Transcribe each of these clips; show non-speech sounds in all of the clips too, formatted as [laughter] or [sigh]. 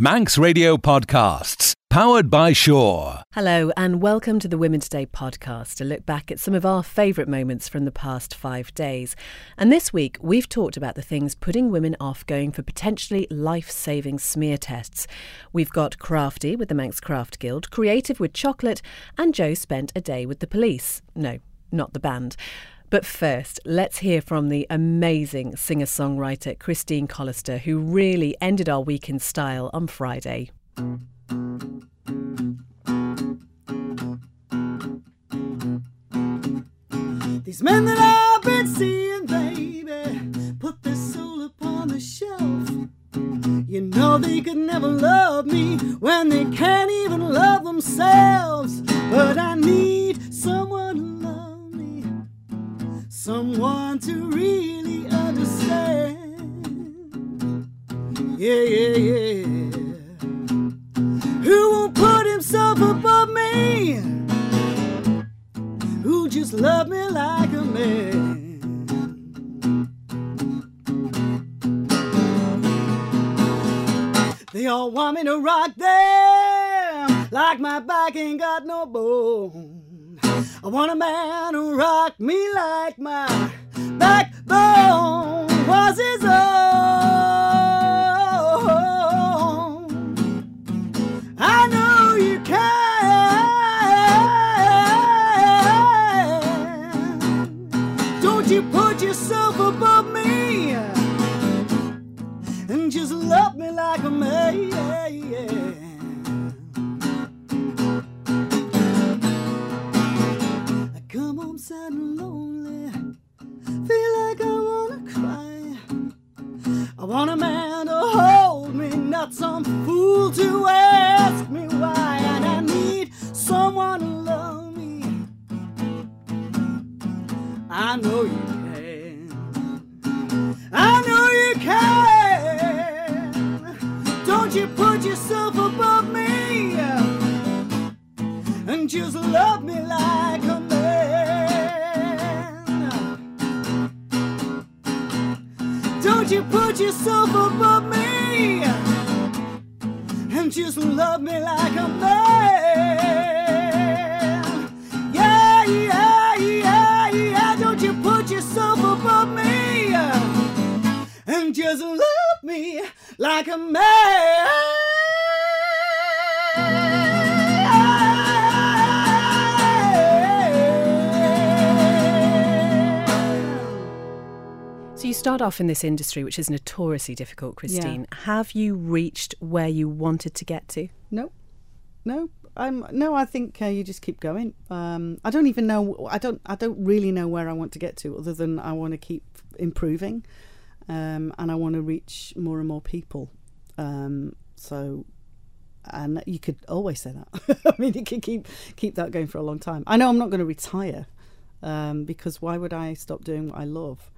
Manx Radio Podcasts, powered by Shore. Hello, and welcome to the Women's Day podcast, a look back at some of our favourite moments from the past five days. And this week, we've talked about the things putting women off going for potentially life saving smear tests. We've got Crafty with the Manx Craft Guild, Creative with Chocolate, and Joe spent a day with the police. No, not the band. But first, let's hear from the amazing singer songwriter Christine Collister, who really ended our week in style on Friday. These men that I've been seeing, baby, put their soul upon the shelf. You know they could never love me when they can't even love themselves. But I need someone someone to really understand. Yeah, yeah, yeah. Who won't put himself above me? Who just love me like a man? They all want me to rock them like my back ain't got no bone. I want a man who rock me like my backbone was his own. I want a man to hold me, not some fool to ask me why. And I need someone to love me. I know you can. I know you can. Don't you put yourself above me and just love me like yourself above me and just love me like a man. Yeah, yeah, yeah, yeah. Don't you put yourself above me and just love me like a man. You start off in this industry, which is notoriously difficult, Christine. Have you reached where you wanted to get to? No, no. I'm no. I think uh, you just keep going. Um, I don't even know. I don't. I don't really know where I want to get to, other than I want to keep improving, um, and I want to reach more and more people. Um, so, and you could always say that. [laughs] I mean, you could keep keep that going for a long time. I know I'm not going to retire, um, because why would I stop doing what I love?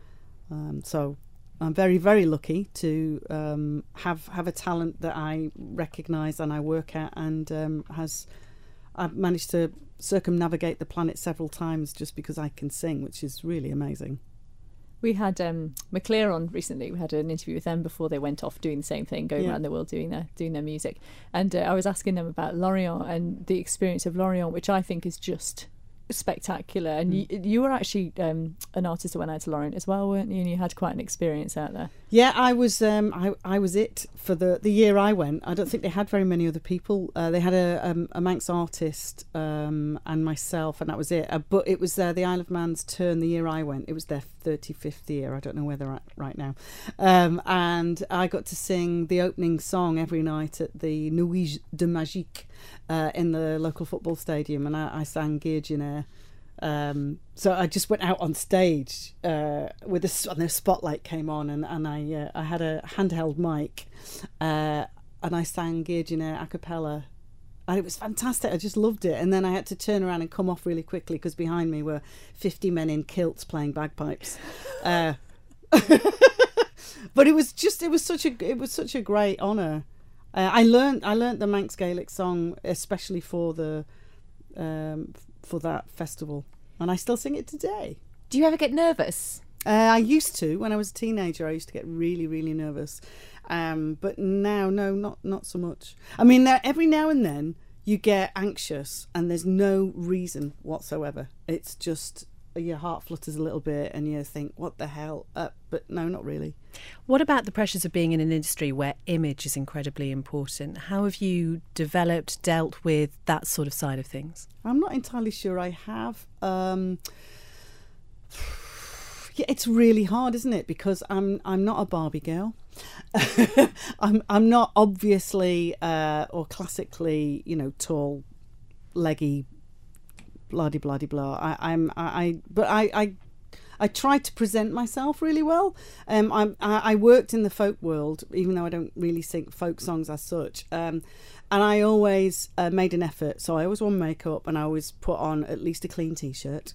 Um, so I'm very, very lucky to um, have have a talent that I recognise and I work at, and um, has I've managed to circumnavigate the planet several times just because I can sing, which is really amazing. We had um, Mec Lir on recently. We had an interview with them before they went off doing the same thing, going Yeah. around the world doing their doing their music. And uh, I was asking them about Lorient and the experience of Lorient, which I think is just spectacular. And you, you were actually um, an artist that went out to Lorient as well, weren't you? And you had quite an experience out there. Yeah, I was um, I, I was it for the, the year I went. I don't think they had very many other people. Uh, they had a, um, a Manx artist um, and myself, and that was it. Uh, but it was uh, the Isle of Man's turn the year I went. It was their 35th year. I don't know where they're at right now. Um, and I got to sing the opening song every night at the Nuit de Magique uh, in the local football stadium, and I, I sang Georginaire. Um, so I just went out on stage uh, with a, s- and the spotlight came on, and and I uh, I had a handheld mic, uh, and I sang Georginaire a cappella. And it was fantastic. I just loved it. And then I had to turn around and come off really quickly because behind me were 50 men in kilts playing bagpipes. Uh, [laughs] but it was just it was such a it was such a great honor. Uh, I learned I learned the Manx Gaelic song especially for the um, for that festival, and I still sing it today. Do you ever get nervous? Uh, I used to when I was a teenager. I used to get really, really nervous, Um, but now, no, not not so much. I mean, there, every now and then you get anxious, and there's no reason whatsoever. It's just your heart flutters a little bit, and you think, "What the hell?" Uh, but no, not really. What about the pressures of being in an industry where image is incredibly important? How have you developed, dealt with that sort of side of things? I'm not entirely sure I have. Um, [sighs] yeah, it's really hard, isn't it? Because I'm I'm not a Barbie girl. [laughs] I'm I'm not obviously uh, or classically, you know, tall, leggy, bloody bloody blah. I, I'm I, I but I, I I try to present myself really well. Um, I'm, I, I worked in the folk world, even though I don't really sing folk songs as such. Um, and I always uh, made an effort. So I always wore makeup, and I always put on at least a clean t-shirt.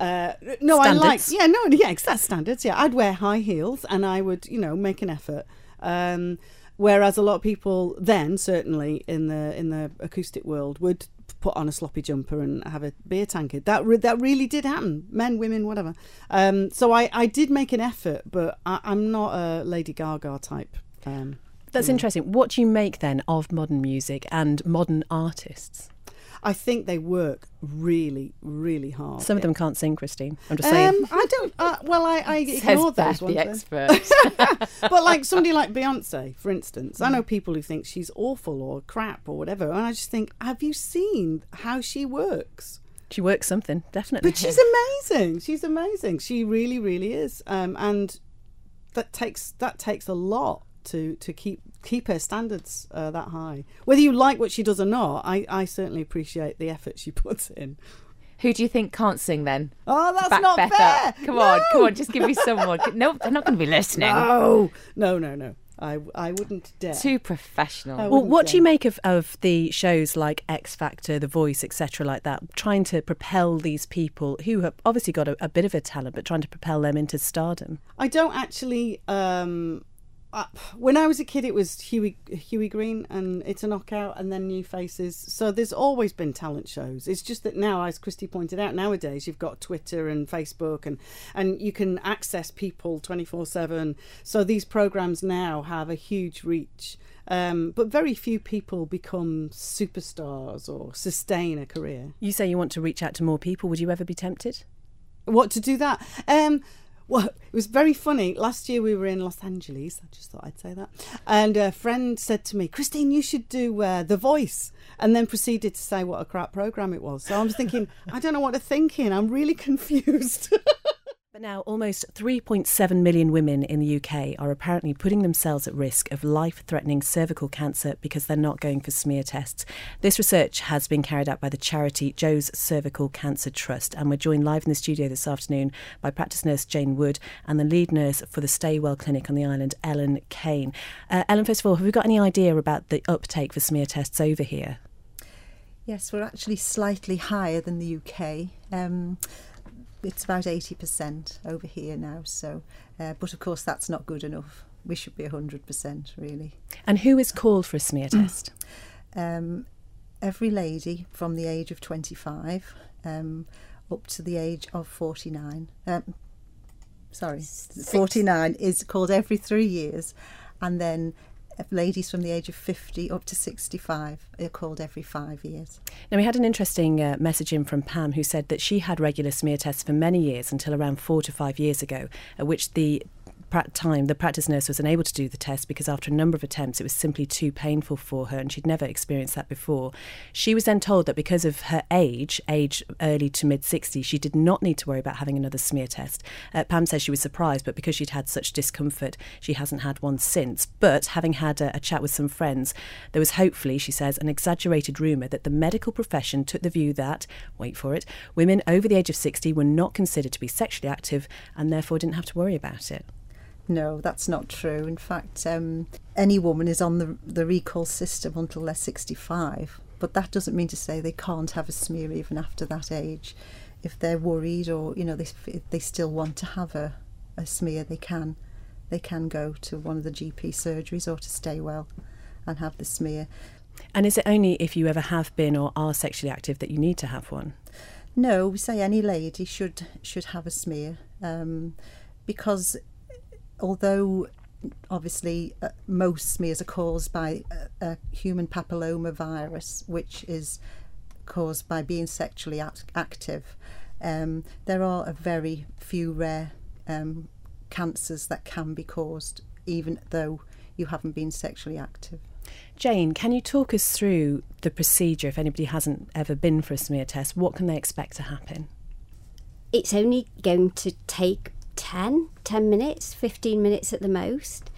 Uh, no, Standards. I like yeah, no, yeah, that's standards. Yeah, I'd wear high heels, and I would you know make an effort. Um, whereas a lot of people then, certainly in the in the acoustic world, would put on a sloppy jumper and have a beer tankard. That re- that really did happen. Men, women, whatever. Um, so I, I did make an effort, but I, I'm not a Lady Gaga type. Um, That's interesting. What do you make then of modern music and modern artists? I think they work really, really hard. Some of them can't sing, Christine. I'm just saying. Um, I don't. Uh, well, I, I [laughs] Says ignore Beth, those the expert. [laughs] but like somebody like Beyonce, for instance, Mm. I know people who think she's awful or crap or whatever, and I just think, have you seen how she works? she works something, definitely. But she's amazing. She's amazing. She really, really is. Um, and that takes that takes a lot to to keep keep her standards uh, that high. Whether you like what she does or not, I, I certainly appreciate the effort she [laughs] puts in. Who do you think can't sing then? Oh, that's Back not Beth fair. up. Come on, come on, just give me someone. No, they're not going to be listening. No, no, no, no. I I wouldn't dare. Too professional. Well, wouldn't what do you make of, of the shows like X Factor, The Voice, etc., like that, trying to propel these people who have obviously got a, a bit of a talent, but trying to propel them into stardom? I don't actually. Um, uh, when I was a kid, it was Hughie Hughie Green and It's a Knockout, and then New Faces. So there's always been talent shows. It's just that now, as Christy pointed out, nowadays you've got Twitter and Facebook, and and you can access people twenty four seven. So these programs now have a huge reach. Um, but very few people become superstars or sustain a career. You say you want to reach out to more people. Would you ever be tempted? what to do that. Um, well, it was very funny. Last year we were in Los Angeles. I just thought I'd say that. And a friend said to me, Christine, you should do uh, The Voice. And then proceeded to say what a crap program it was. So I was thinking, I don't know what to think in. I'm really [laughs] confused. [laughs] Now, almost 3.7 million women in the UK are apparently putting themselves at risk of life threatening cervical cancer because they're not going for smear tests. This research has been carried out by the charity Jo's Cervical Cancer Trust, and we're joined live in the studio this afternoon by practice nurse Jane Wood and the lead nurse for the Stay Well Clinic on the island, Ellen Kane. Uh, Ellen, first of all, have we got any idea about the uptake for smear tests over here? Yes, we're actually slightly higher than the UK. Um, it's about 80% over here now. So, uh, but of course, that's not good enough. We should be 100% really. And who is called for a smear test? Um, every lady from the age of 25 um, up to the age of 49. Um, sorry, 49 is called every three years, and then ladies from the age of 50 up to 65 are called every five years. Now, we had an interesting uh, message in from Pam who said that she had regular smear tests for many years until around four to five years ago, at which the time the practice nurse was unable to do the test because after a number of attempts it was simply too painful for her and she'd never experienced that before. She was then told that because of her age, age early to mid 60s, she did not need to worry about having another smear test. Uh, Pam says she was surprised, but because she'd had such discomfort, she hasn't had one since. But having had a, a chat with some friends, there was hopefully, she says, an exaggerated rumour that the medical profession took the view that, wait for it, women over the age of 60 were not considered to be sexually active and therefore didn't have to worry about it. No, that's not true. In fact, um, any woman is on the, the recall system until they're 65, but that doesn't mean to say they can't have a smear even after that age. If they're worried or, you know, they, they still want to have a, a smear, they can. They can go to one of the GP surgeries or to stay well and have the smear. And is it only if you ever have been or are sexually active that you need to have one? No, we say any lady should should have a smear um, because although obviously, uh, most smears are caused by a, a human papilloma virus, which is caused by being sexually act- active. Um, there are a very few rare um, cancers that can be caused, even though you haven't been sexually active. Jane, can you talk us through the procedure if anybody hasn't ever been for a smear test? What can they expect to happen? It's only going to take 10, 10 minutes, 15 minutes at the most.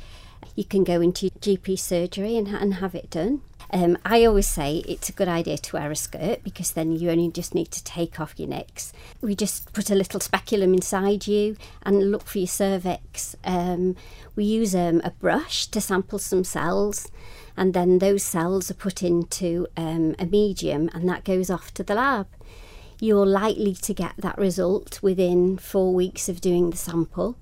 You can go into GP surgery and, and have it done. Um, I always say it's a good idea to wear a skirt because then you only just need to take off your nicks. We just put a little speculum inside you and look for your cervix. Um, we use um, a brush to sample some cells, and then those cells are put into um, a medium and that goes off to the lab. You're likely to get that result within four weeks of doing the sample.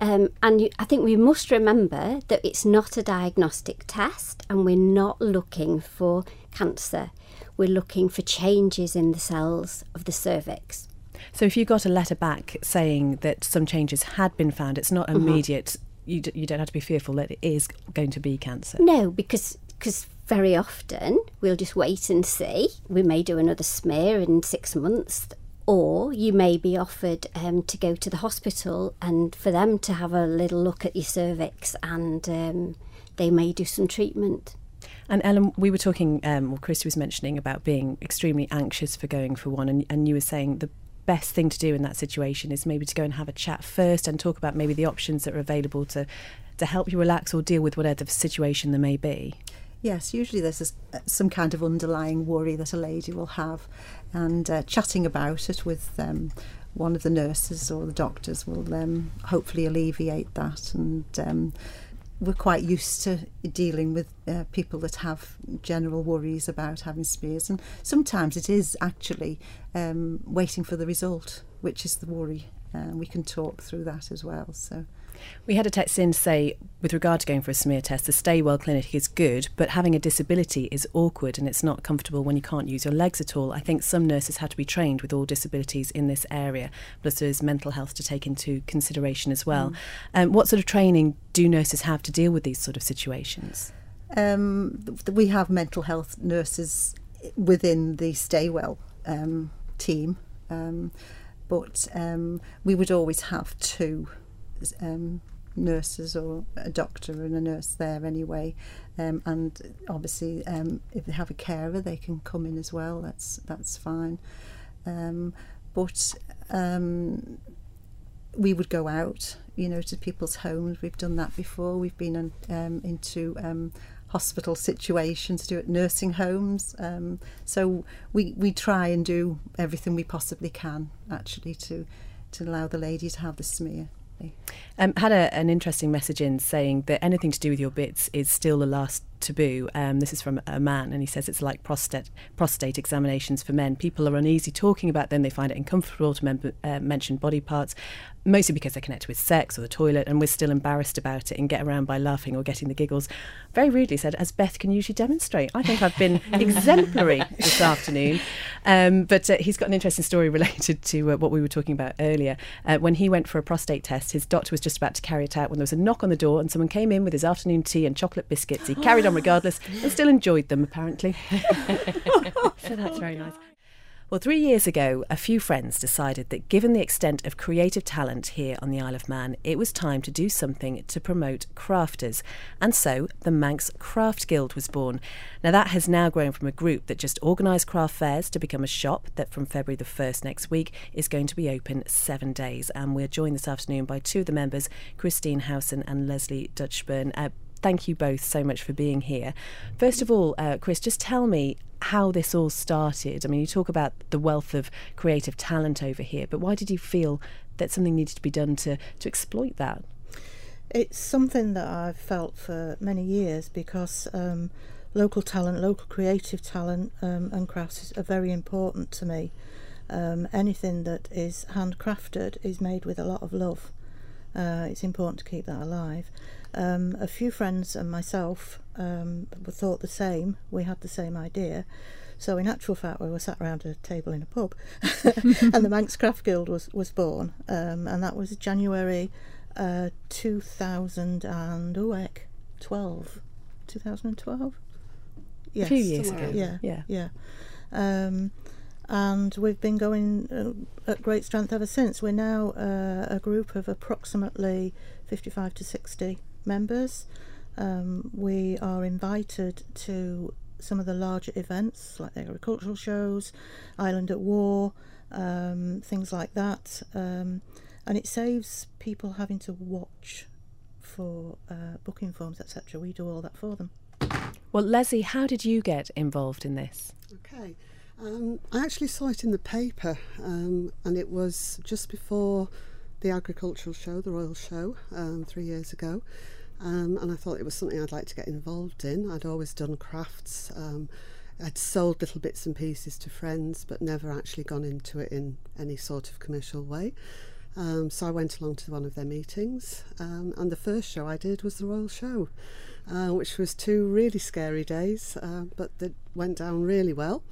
Um, and you, I think we must remember that it's not a diagnostic test and we're not looking for cancer. We're looking for changes in the cells of the cervix. So, if you got a letter back saying that some changes had been found, it's not immediate. You, d- you don't have to be fearful that it is going to be cancer. No, because because very often we'll just wait and see. We may do another smear in six months, or you may be offered um, to go to the hospital and for them to have a little look at your cervix and um, they may do some treatment. And Ellen, we were talking, um, well, Chris was mentioning about being extremely anxious for going for one, and, and you were saying the best thing to do in that situation is maybe to go and have a chat first and talk about maybe the options that are available to, to help you relax or deal with whatever situation there may be. Yes, usually there's some kind of underlying worry that a lady will have, and uh, chatting about it with um, one of the nurses or the doctors will um, hopefully alleviate that. And um, we're quite used to dealing with uh, people that have general worries about having smears, and sometimes it is actually um, waiting for the result, which is the worry. And we can talk through that as well. So. We had a text in to say, with regard to going for a smear test, the Stay Well clinic is good, but having a disability is awkward and it's not comfortable when you can't use your legs at all. I think some nurses have to be trained with all disabilities in this area, plus there's mental health to take into consideration as well. Mm. Um, what sort of training do nurses have to deal with these sort of situations? Um, we have mental health nurses within the Stay Well um, team, um, but um, we would always have two um, nurses or a doctor and a nurse there anyway. Um, and obviously, um, if they have a carer, they can come in as well. That's that's fine. Um, but um, we would go out, you know, to people's homes. We've done that before. We've been um, into um, hospital situations, do it nursing homes. Um, so we we try and do everything we possibly can actually to to allow the lady to have the smear. Um, had a, an interesting message in saying that anything to do with your bits is still the last taboo. Um, this is from a man, and he says it's like prostate prostate examinations for men. People are uneasy talking about them. They find it uncomfortable to mem- uh, mention body parts, mostly because they're connected with sex or the toilet, and we're still embarrassed about it and get around by laughing or getting the giggles. Very rudely said, as Beth can usually demonstrate. I think I've been [laughs] exemplary this afternoon. Um, but uh, he's got an interesting story [laughs] related to uh, what we were talking about earlier. Uh, when he went for a prostate test, his doctor was just about to carry it out when there was a knock on the door and someone came in with his afternoon tea and chocolate biscuits. He carried on regardless and still enjoyed them, apparently. [laughs] so that's very nice. Well, three years ago, a few friends decided that given the extent of creative talent here on the Isle of Man, it was time to do something to promote crafters. And so the Manx Craft Guild was born. Now, that has now grown from a group that just organised craft fairs to become a shop that from February the 1st next week is going to be open seven days. And we're joined this afternoon by two of the members, Christine Howson and Leslie Dutchburn. Uh, thank you both so much for being here. First of all, uh, Chris, just tell me how this all started. I mean, you talk about the wealth of creative talent over here, but why did you feel that something needed to be done to, to exploit that? It's something that I've felt for many years because um, local talent, local creative talent, um, and crafts are very important to me. Um, anything that is handcrafted is made with a lot of love. Uh, it's important to keep that alive. Um, a few friends and myself um, thought the same. We had the same idea. So, in actual fact, we were sat around a table in a pub, [laughs] and the Manx Craft Guild was was born, um, and that was January uh, 2012. 2012? Yes. A few years ago. Yeah, Yeah. yeah. Um, and we've been going uh, at great strength ever since. We're now uh, a group of approximately 55 to 60 members. Um, we are invited to some of the larger events like the agricultural shows, Island at War, um, things like that. Um, and it saves people having to watch for uh, booking forms, etc. We do all that for them. Well, Leslie, how did you get involved in this? Okay. Um, I actually saw it in the paper, um, and it was just before the agricultural show, the Royal Show, um, three years ago. Um, and I thought it was something I'd like to get involved in. I'd always done crafts. Um, I'd sold little bits and pieces to friends, but never actually gone into it in any sort of commercial way. Um, so I went along to one of their meetings, um, and the first show I did was the Royal Show, uh, which was two really scary days, uh, but that went down really well.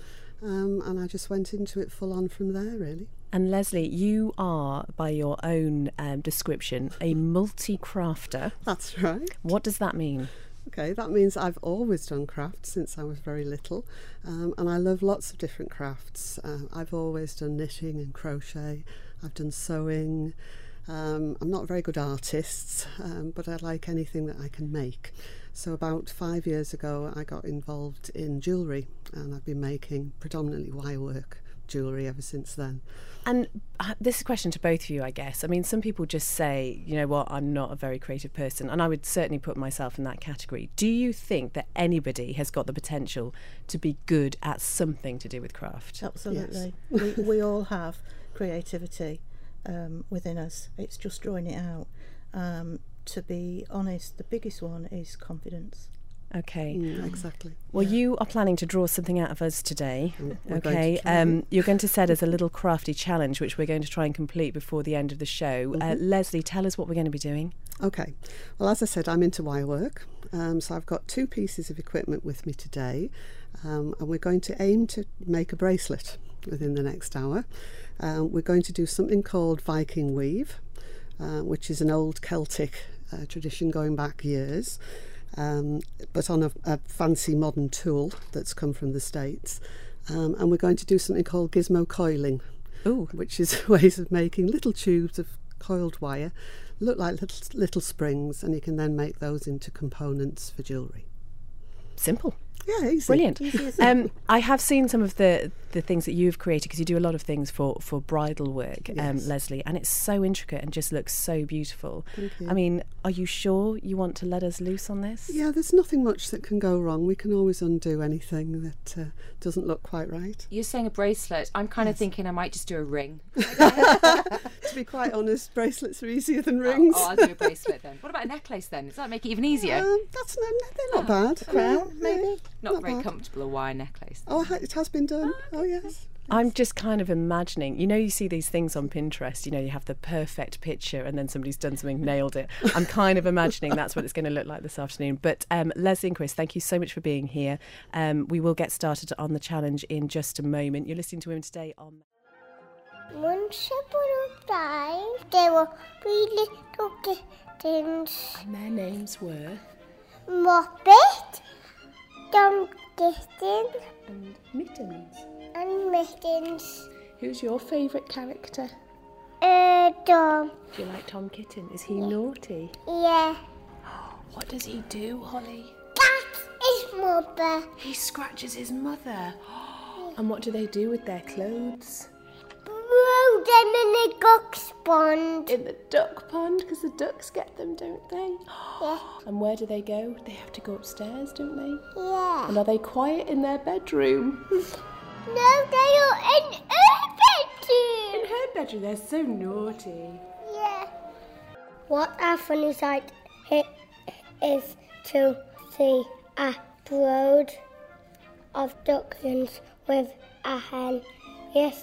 Um, and I just went into it full on from there, really. And Leslie, you are, by your own um, description, a multi crafter. That's right. What does that mean? Okay, that means I've always done crafts since I was very little, um, and I love lots of different crafts. Uh, I've always done knitting and crochet, I've done sewing. Um, I'm not a very good artist, um, but I like anything that I can make. So, about five years ago, I got involved in jewellery, and I've been making predominantly wire work jewellery ever since then. And uh, this is a question to both of you, I guess. I mean, some people just say, you know what, I'm not a very creative person. And I would certainly put myself in that category. Do you think that anybody has got the potential to be good at something to do with craft? Absolutely. we, [laughs] we all have creativity um, within us. It's just drawing it out. Um, to be honest, the biggest one is confidence. Okay. Mm, exactly. Well, you are planning to draw something out of us today. We're going to Okay. try. Um, you're going to set us a little crafty challenge, which we're going to try and complete before the end of the show. Uh, Mm-hmm. Leslie, tell us what we're going to be doing. Okay. Well, as I said, I'm into wire work. Um, so I've got two pieces of equipment with me today. Um, and we're going to aim to make a bracelet within the next hour. Um, we're going to do something called Viking weave, uh, which is an old Celtic uh, tradition going back years. Um, but on a, a fancy modern tool that's come from the States. Um, and we're going to do something called gizmo coiling, Ooh. which is [laughs] ways of making little tubes of coiled wire, look like little, little springs, and you can then make those into components for jewellery. Simple. Yeah, easy. Brilliant. Um, I have seen some of the, the things that you've created because you do a lot of things for, for bridal work, um, Leslie, and it's so intricate and just looks so beautiful. Thank you. I mean, are you sure you want to let us loose on this? Yeah, there's nothing much that can go wrong. We can always undo anything that uh, doesn't look quite right. You're saying a bracelet. I'm kind of thinking I might just do a ring. [laughs] to be quite honest, bracelets are easier than rings. Oh, I'll do a bracelet then. What about a necklace then? Does that make it even easier? Um, that's no, no, they're not bad. crown, maybe. Not very comfortable, a wire necklace. Oh, it has been done. Oh, yes. I'm just kind of imagining, you know, you see these things on Pinterest, you know, you have the perfect picture and then somebody's done something, nailed it. I'm kind of imagining that's what it's going to look like this afternoon. But um, Leslie and Chris, thank you so much for being here. Um, we will get started on the challenge in just a moment. You're listening to Women Today on. Once upon a time, there were three little kittens. And their names were Moppet, Tom Kitten, and Mittens. and Mittens. Who's your favourite character? Uh, Tom. Do you like Tom Kitten? Is he naughty? Yeah. [gasps] What does he do, Holly? That is Mother. He scratches his mother. [gasps] And what do they do with their clothes? Them in the duck's pond. In the duck pond, because the ducks get them, don't they? [gasps] Yeah. And where do they go? They have to go upstairs, don't they? Yeah. And are they quiet in their bedroom? [laughs] No, they are in her bedroom. In her bedroom, they're so naughty. Yeah. What a funny sight it is to see a brood of ducklings with a hen. Yes,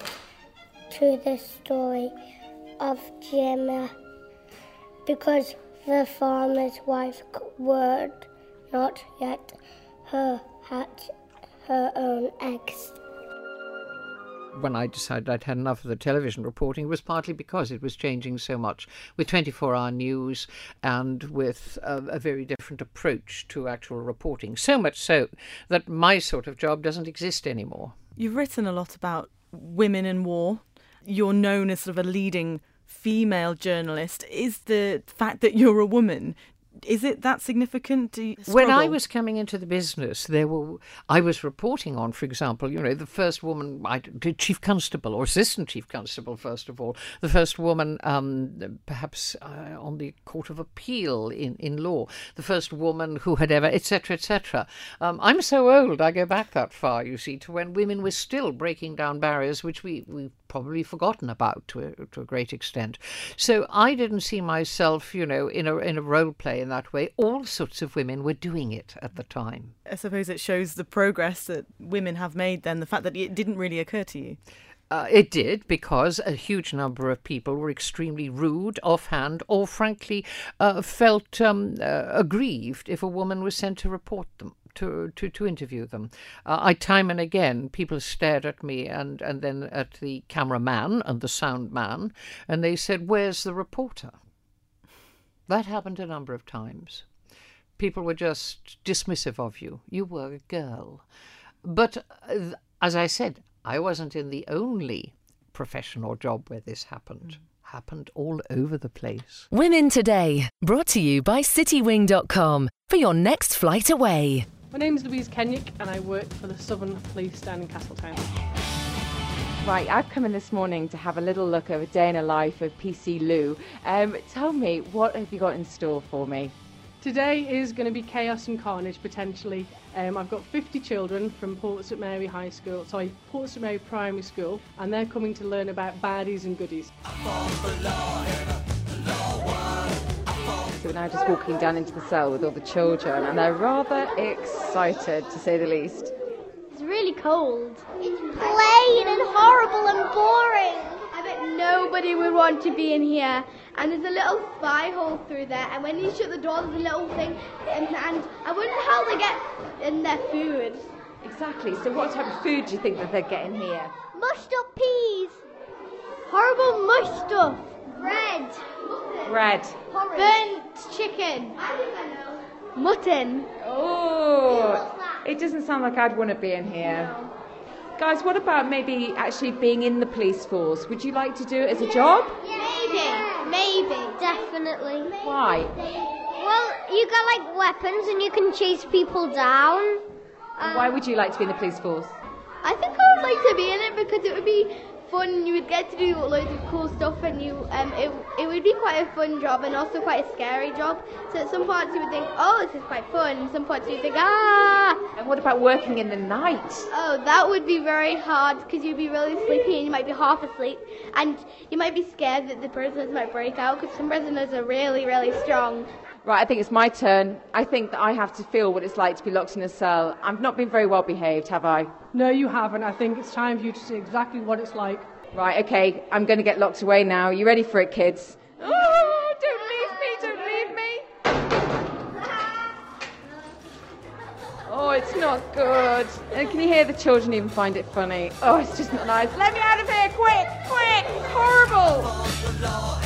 to the story of Gemma, because the farmer's wife would not yet her hatch her own eggs. when I decided I'd had enough of the television reporting it was partly because it was changing so much with 24 hour news and with a, a very different approach to actual reporting. So much so that my sort of job doesn't exist anymore. You've written a lot about women in war. You're known as sort of a leading female journalist. Is the fact that you're a woman is it that significant? When I was coming into the business, there were I was reporting on, for example, you know, the first woman, I, chief constable or assistant chief constable, first of all, the first woman, um, perhaps uh, on the court of appeal in, in law, the first woman who had ever, etc., etc. Um, I'm so old, I go back that far, you see, to when women were still breaking down barriers, which we we probably forgotten about to a, to a great extent. So I didn't see myself, you know, in a in a role play in that way. All sorts of women were doing it at the time. I suppose it shows the progress that women have made. Then the fact that it didn't really occur to you. Uh, it did because a huge number of people were extremely rude, offhand, or frankly uh, felt um, uh, aggrieved if a woman was sent to report them to, to, to interview them. Uh, I time and again people stared at me and, and then at the cameraman and the sound man, and they said, "Where's the reporter?" That happened a number of times. People were just dismissive of you. You were a girl. But uh, as I said, I wasn't in the only professional job where this happened. Happened all over the place. Women Today, brought to you by citywing.com for your next flight away. My name is Louise Kenyick and I work for the Southern Police down in Castletown. Right, I've come in this morning to have a little look of a day in a life of PC Lou. Um, tell me, what have you got in store for me? Today is going to be chaos and carnage potentially. Um, I've got 50 children from Port St Mary High School, sorry, Port St Mary Primary School, and they're coming to learn about baddies and goodies. So we're now just walking down into the cell with all the children, and they're rather excited, to say the least. It's really cold. It's plain and horrible and boring. I bet nobody would want to be in here. And there's a little spy hole through there, and when you shut the door, there's a little thing, and, and I wonder how they get in their food. Exactly. So what type of food do you think that they're getting here? Mushed up peas. Horrible mush stuff. Bread. Bread. Burnt chicken. Mutton. Oh, it doesn't sound like I'd want to be in here. Guys, what about maybe actually being in the police force? Would you like to do it as a job? Maybe. Maybe. Definitely. Why? Well, you got like weapons and you can chase people down. And why would you like to be in the police force? I think I would like to be in it because it would be fun. You would get to do loads of cool stuff, and you um, it, it would be quite a fun job and also quite a scary job. So at some parts you would think, oh, this is quite fun. And some parts you would think, ah. And what about working in the night? Oh, that would be very hard because you'd be really sleepy and you might be half asleep, and you might be scared that the prisoners might break out because some prisoners are really, really strong. Right, I think it's my turn. I think that I have to feel what it's like to be locked in a cell. I've not been very well behaved, have I? No, you haven't. I think it's time for you to see exactly what it's like. Right, okay, I'm going to get locked away now. You ready for it, kids? Oh, don't leave me, don't leave me. Oh, it's not good. And can you hear the children even find it funny? Oh, it's just not nice. Let me out of here, quick, quick! Horrible!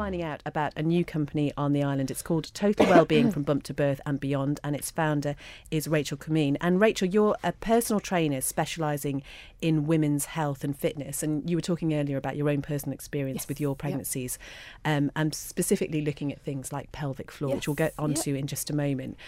Finding out about a new company on the island. It's called Total Wellbeing [coughs] from Bump to Birth and Beyond, and its founder is Rachel Kameen. And Rachel, you're a personal trainer specialising in women's health and fitness. And you were talking earlier about your own personal experience with your pregnancies, um, and specifically looking at things like pelvic floor, which we'll get Yes, onto in just a moment.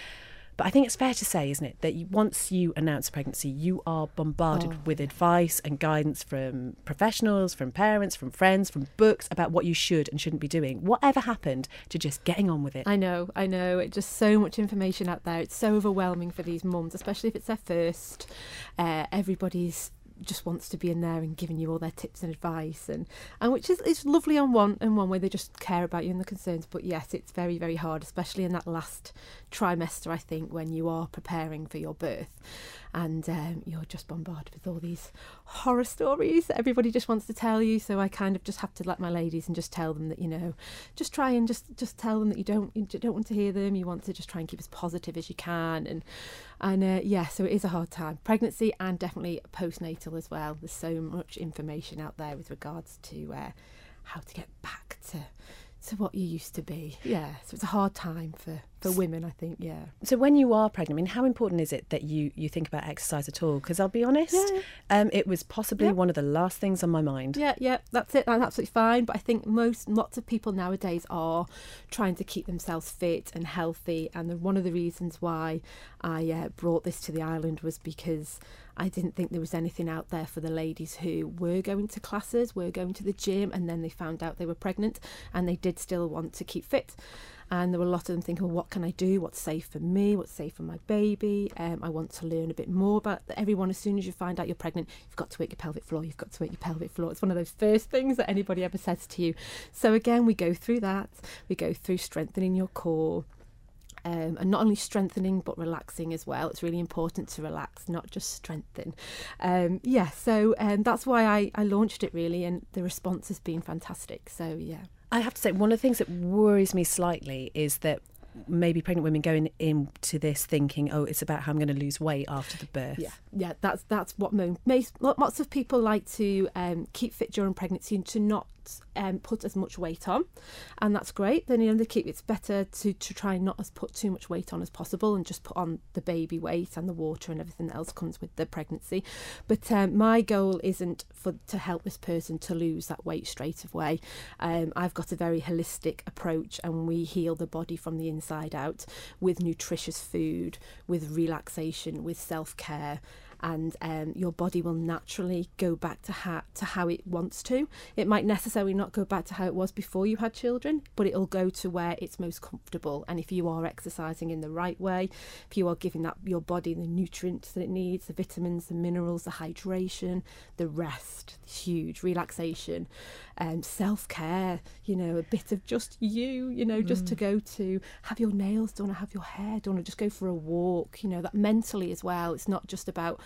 But I think it's fair to say, isn't it, that you, once you announce pregnancy, you are bombarded Oh, with advice and guidance from professionals, from parents, from friends, from books about what you should and shouldn't be doing. Whatever happened to just getting on with it? I know, I know. It's just so much information out there. It's so overwhelming for these mums, especially if it's their first. Uh, everybody's just wants to be in there and giving you all their tips and advice and and which is is lovely on one in one way they just care about you and the concerns but yes it's very very hard especially in that last trimester I think when you are preparing for your birth and um, you're just bombarded with all these horror stories that everybody just wants to tell you. So I kind of just have to let my ladies and just tell them that you know just try and just just tell them that you don't you don't want to hear them. You want to just try and keep as positive as you can. And and uh, yeah so it is a hard time. Pregnancy and definitely postnatal as well. There's so much information out there with regards to uh, how to get back to to what you used to be. Yeah so it's a hard time for for women, I think, yeah. So when you are pregnant, I mean, how important is it that you you think about exercise at all? Because I'll be honest, Yeah. um, it was possibly Yeah. one of the last things on my mind. Yeah, yeah, that's it. That's absolutely fine. But I think most, lots of people nowadays are trying to keep themselves fit and healthy. And the, one of the reasons why I uh, brought this to the island was because I didn't think there was anything out there for the ladies who were going to classes, were going to the gym, and then they found out they were pregnant and they did still want to keep fit. And there were a lot of them thinking, well, what can I do? What's safe for me? What's safe for my baby? Um, I want to learn a bit more about everyone. As soon as you find out you're pregnant, you've got to work your pelvic floor. You've got to work your pelvic floor. It's one of those first things that anybody ever says to you. So again, we go through that. We go through strengthening your core. Um, and not only strengthening but relaxing as well. It's really important to relax, not just strengthen. Um, yeah, so um, that's why I, I launched it really, and the response has been fantastic. So yeah. I have to say, one of the things that worries me slightly is that maybe pregnant women going into this thinking, oh, it's about how I'm going to lose weight after the birth. Yeah, yeah, that's that's what most lots of people like to um, keep fit during pregnancy and to not um, put as much weight on, and that's great. Then you know they keep it's better to to try not as put too much weight on as possible and just put on the baby weight and the water and everything else comes with the pregnancy. But um, my goal isn't for to help this person to lose that weight straight away. Um, I've got a very holistic approach, and we heal the body from the inside out with nutritious food, with relaxation, with self care and um, your body will naturally go back to how to how it wants to. It might necessarily not go back to how it was before you had children, but it'll go to where it's most comfortable. And if you are exercising in the right way, if you are giving that your body the nutrients that it needs, the vitamins, the minerals, the hydration, the rest, huge relaxation, um, self care. You know, a bit of just you. You know, just to Mm. go to have your nails done or have your hair done or just go for a walk. You know, that mentally as well. It's not just about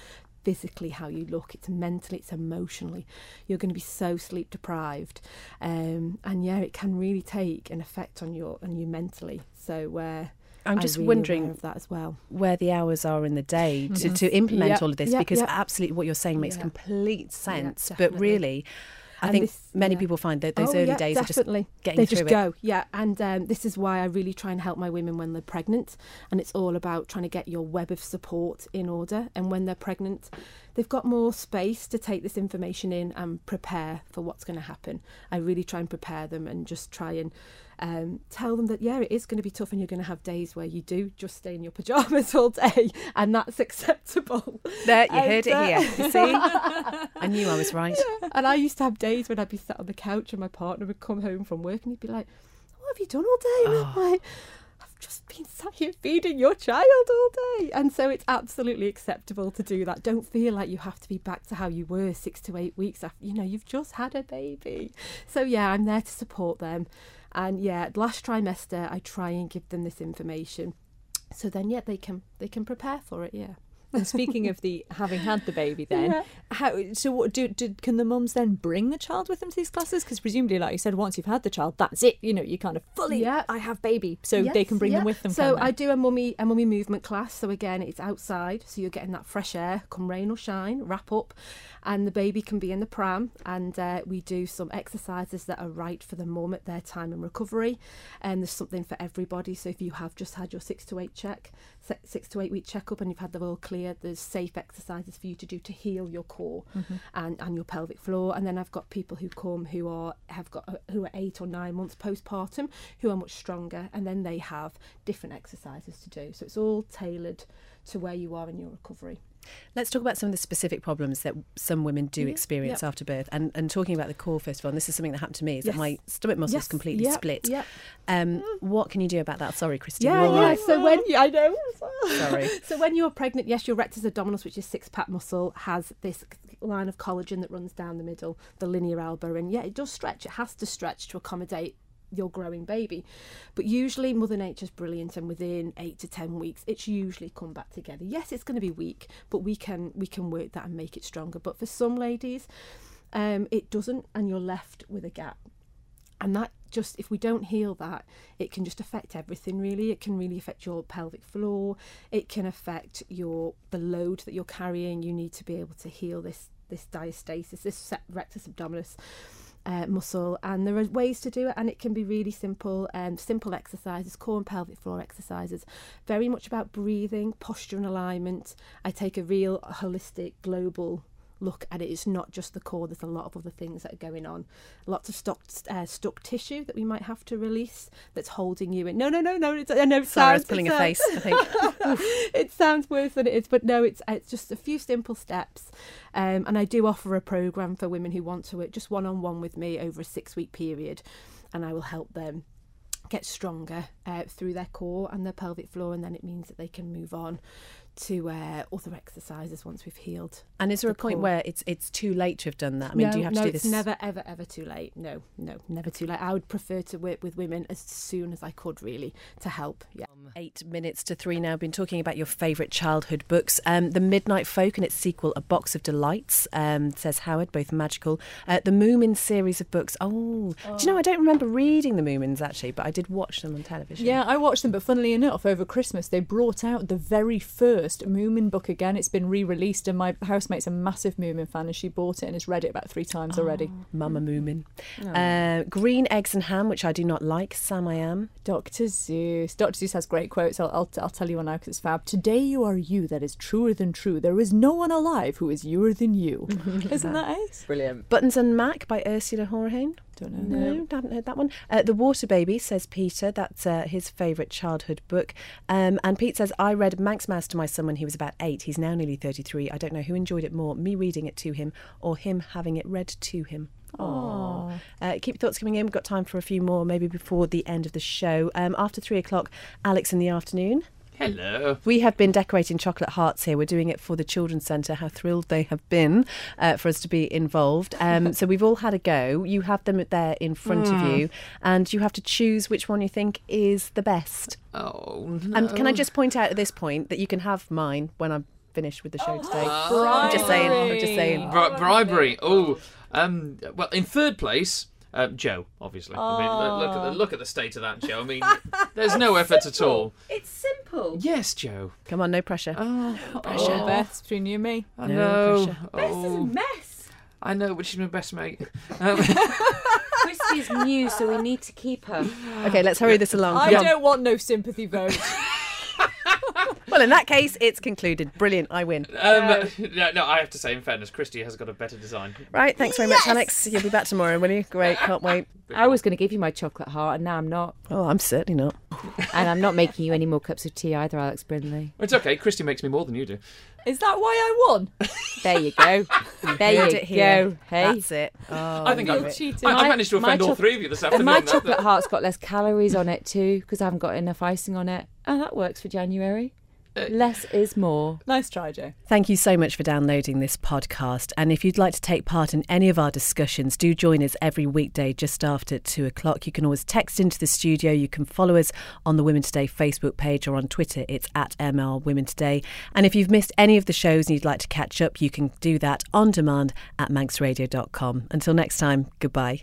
physically how you look it's mentally it's emotionally you're going to be so sleep deprived um, and yeah it can really take an effect on your on you mentally so uh, I'm just really wondering of that as well where the hours are in the day to, Mhm. to implement Yep, all of this yep, because yep. absolutely what you're saying makes complete sense. but really, I And think this- many yeah. people find that those Oh, early yeah, days definitely. are just getting they through just it. go yeah and um, this is why i really try and help my women when they're pregnant and it's all about trying to get your web of support in order and when they're pregnant they've got more space to take this information in and prepare for what's going to happen i really try and prepare them and just try and um, tell them that yeah it is going to be tough and you're going to have days where you do just stay in your pajamas [laughs] all day and that's acceptable There, you And, heard it uh, here. You see? [laughs] I knew I was right. and I used to have days when I'd be sat on the couch and my partner would come home from work and he'd be like, What have you done all day? And I'm like, I've just been sat here feeding your child all day. And so it's absolutely acceptable to do that. Don't feel like you have to be back to how you were six to eight weeks after, you know, you've just had a baby. So yeah, I'm there to support them. And yeah, last trimester, I try and give them this information. So then, yeah, they can they can prepare for it. Yeah. And speaking of the having had the baby, [laughs] then Yeah. how so? What do, do can the mums then bring the child with them to these classes? Because presumably, like you said, once you've had the child, that's it. You know, you kind of fully. Yeah. I have baby, so they can bring yeah. them with them. So? I do a mummy a mummy movement class. So again, it's outside, so you're getting that fresh air, come rain or shine, wrap up, and the baby can be in the pram. And uh, we do some exercises that are right for the mum at their time and recovery. And there's something for everybody. So if you have just had your six to eight check, six to eight week checkup, and you've had the all clear, there's safe exercises for you to do to heal your core Mhm. and, and your pelvic floor. And then I've got people who come who are have got uh, who are eight or nine months postpartum who are much stronger, and then they have different exercises to do. So it's all tailored to where you are in your recovery. Let's talk about some of the specific problems that some women do Yeah, experience yeah. after birth. And, and talking about the core, first of all, and this is something that happened to me, is Yes. that my stomach muscles Yes, completely yep, split. yep. Um, what can you do about that? Sorry, Christine. Yeah, yeah. right. So when you, [laughs] I know. Sorry. [laughs] so when you're pregnant, yes, your rectus abdominis, which is six pack muscle, has this line of collagen that runs down the middle, the linea alba, and yeah, it does stretch. It has to stretch to accommodate your growing baby. But usually Mother Nature's brilliant and within eight to ten weeks it's usually come back together. Yes, it's gonna be weak, but we can we can work that and make it stronger. But for some ladies, um, it doesn't and you're left with a gap. And that just if we don't heal that, it can just affect everything really. It can really affect your pelvic floor, it can affect your the load that you're carrying. You need to be able to heal this this diastasis, this rectus abdominis uh, muscle and there are ways to do it and it can be really simple um, simple exercises core and pelvic floor exercises very much about breathing posture and alignment. I take a real holistic global look at it. It's not just the core. There's a lot of other things that are going on. Lots of stuck uh, stuck tissue that we might have to release that's holding you in. No, no, no, no. It's, I know it Sarah's sounds, pulling it a face. I think [laughs] it sounds worse than it is, but no, it's it's just a few simple steps. Um, and I do offer a program for women who want to work just one on one with me over a six week period, and I will help them get stronger uh, through their core and their pelvic floor, and then it means that they can move on to uh, other exercises once we've healed. And is there the a point core. where it's it's too late to have done that? I mean, no, do you have no, to do it's this? never, ever, ever too late. No, no, never too late. I would prefer to work with women as soon as I could, really, to help. Yeah. Eight minutes to three now. I've Been talking about your favourite childhood books. Um, the Midnight Folk and its sequel, A Box of Delights, um, says Howard, both magical. Uh, the Moomins series of books. Oh, do you know, I don't remember reading the Moomins actually, but I did watch them on television. Yeah, I watched them, but funnily enough, over Christmas they brought out the very first Moomin book again. It's been re-released, and my housemate's a massive Moomin fan, and she bought it and has read it about three times already. Mama Moomin. Oh. Uh, green Eggs and Ham, which I do not like. Sam I Am. Dr. Seuss. Dr. Seuss has great quotes. I'll, I'll, I'll tell you one now because it's fab. Today you are you that is truer than true. There is no one alive who is youer than you. [laughs] Isn't that ace? Brilliant. Buttons and Mac by Ursula Horahane. Don't know. No, haven't heard that one. Uh, the Water Baby, says Peter. That's uh, his favourite childhood book. Um, and Pete says, I read Manx Mouse to my son when he was about eight. He's now nearly 33. I don't know who enjoyed it more, me reading it to him or him having it read to him. Aww. Uh, keep your thoughts coming in. We've got time for a few more, maybe before the end of the show. Um, after three o'clock, Alex in the afternoon. Hello. We have been decorating chocolate hearts here. We're doing it for the Children's Centre. How thrilled they have been uh, for us to be involved. Um, [laughs] so we've all had a go. You have them there in front of Mm. you, and you have to choose which one you think is the best. Oh, no. And can I just point out at this point that you can have mine when I'm finished with the show today? Oh. I'm just saying. I'm just saying. Bri- bribery. Oh, um, well, in third place, uh, Joe. Obviously. I mean, look, look at the look at the state of that, Joe. I mean, there's no effort at all. It's simple. Yes, Joe. Come on, no pressure. Oh, pressure. Oh, Beth, between you and me. I No know. pressure. Oh, mess. I know, but she's my best mate. [laughs] Um, Christy's new, so we need to keep her. [laughs] Okay, let's hurry this along. I Come don't want no sympathy vote. Well, in that case, it's concluded. Brilliant. I win. um, [laughs] no, no, I have to say, in fairness, Christy has got a better design. Right. Thanks very much, Alex. You'll be back tomorrow, will you? Great. Can't wait. [laughs] I was going to give you my chocolate heart, and now I'm not. Oh, I'm certainly not. [laughs] And I'm not making you any more cups of tea either, Alex Brindley. It's okay. Christy makes me more than you do. Is that why I won? There you go. There you it go. Hey. That's it. Oh, I think I've, it. cheating. I, I managed to my offend all three of you this And afternoon. my chocolate heart's got less calories on it too, because I haven't got enough icing on it. Oh, that works for January. Less is more. Nice try, Joe. Thank you so much for downloading this podcast. And if you'd like to take part in any of our discussions, do join us every weekday just after two o'clock. You can always text into the studio. You can follow us on the Women Today Facebook page or on Twitter. It's at ML Women Today. And if you've missed any of the shows and you'd like to catch up, you can do that on demand at manxradio.com. Until next time, goodbye.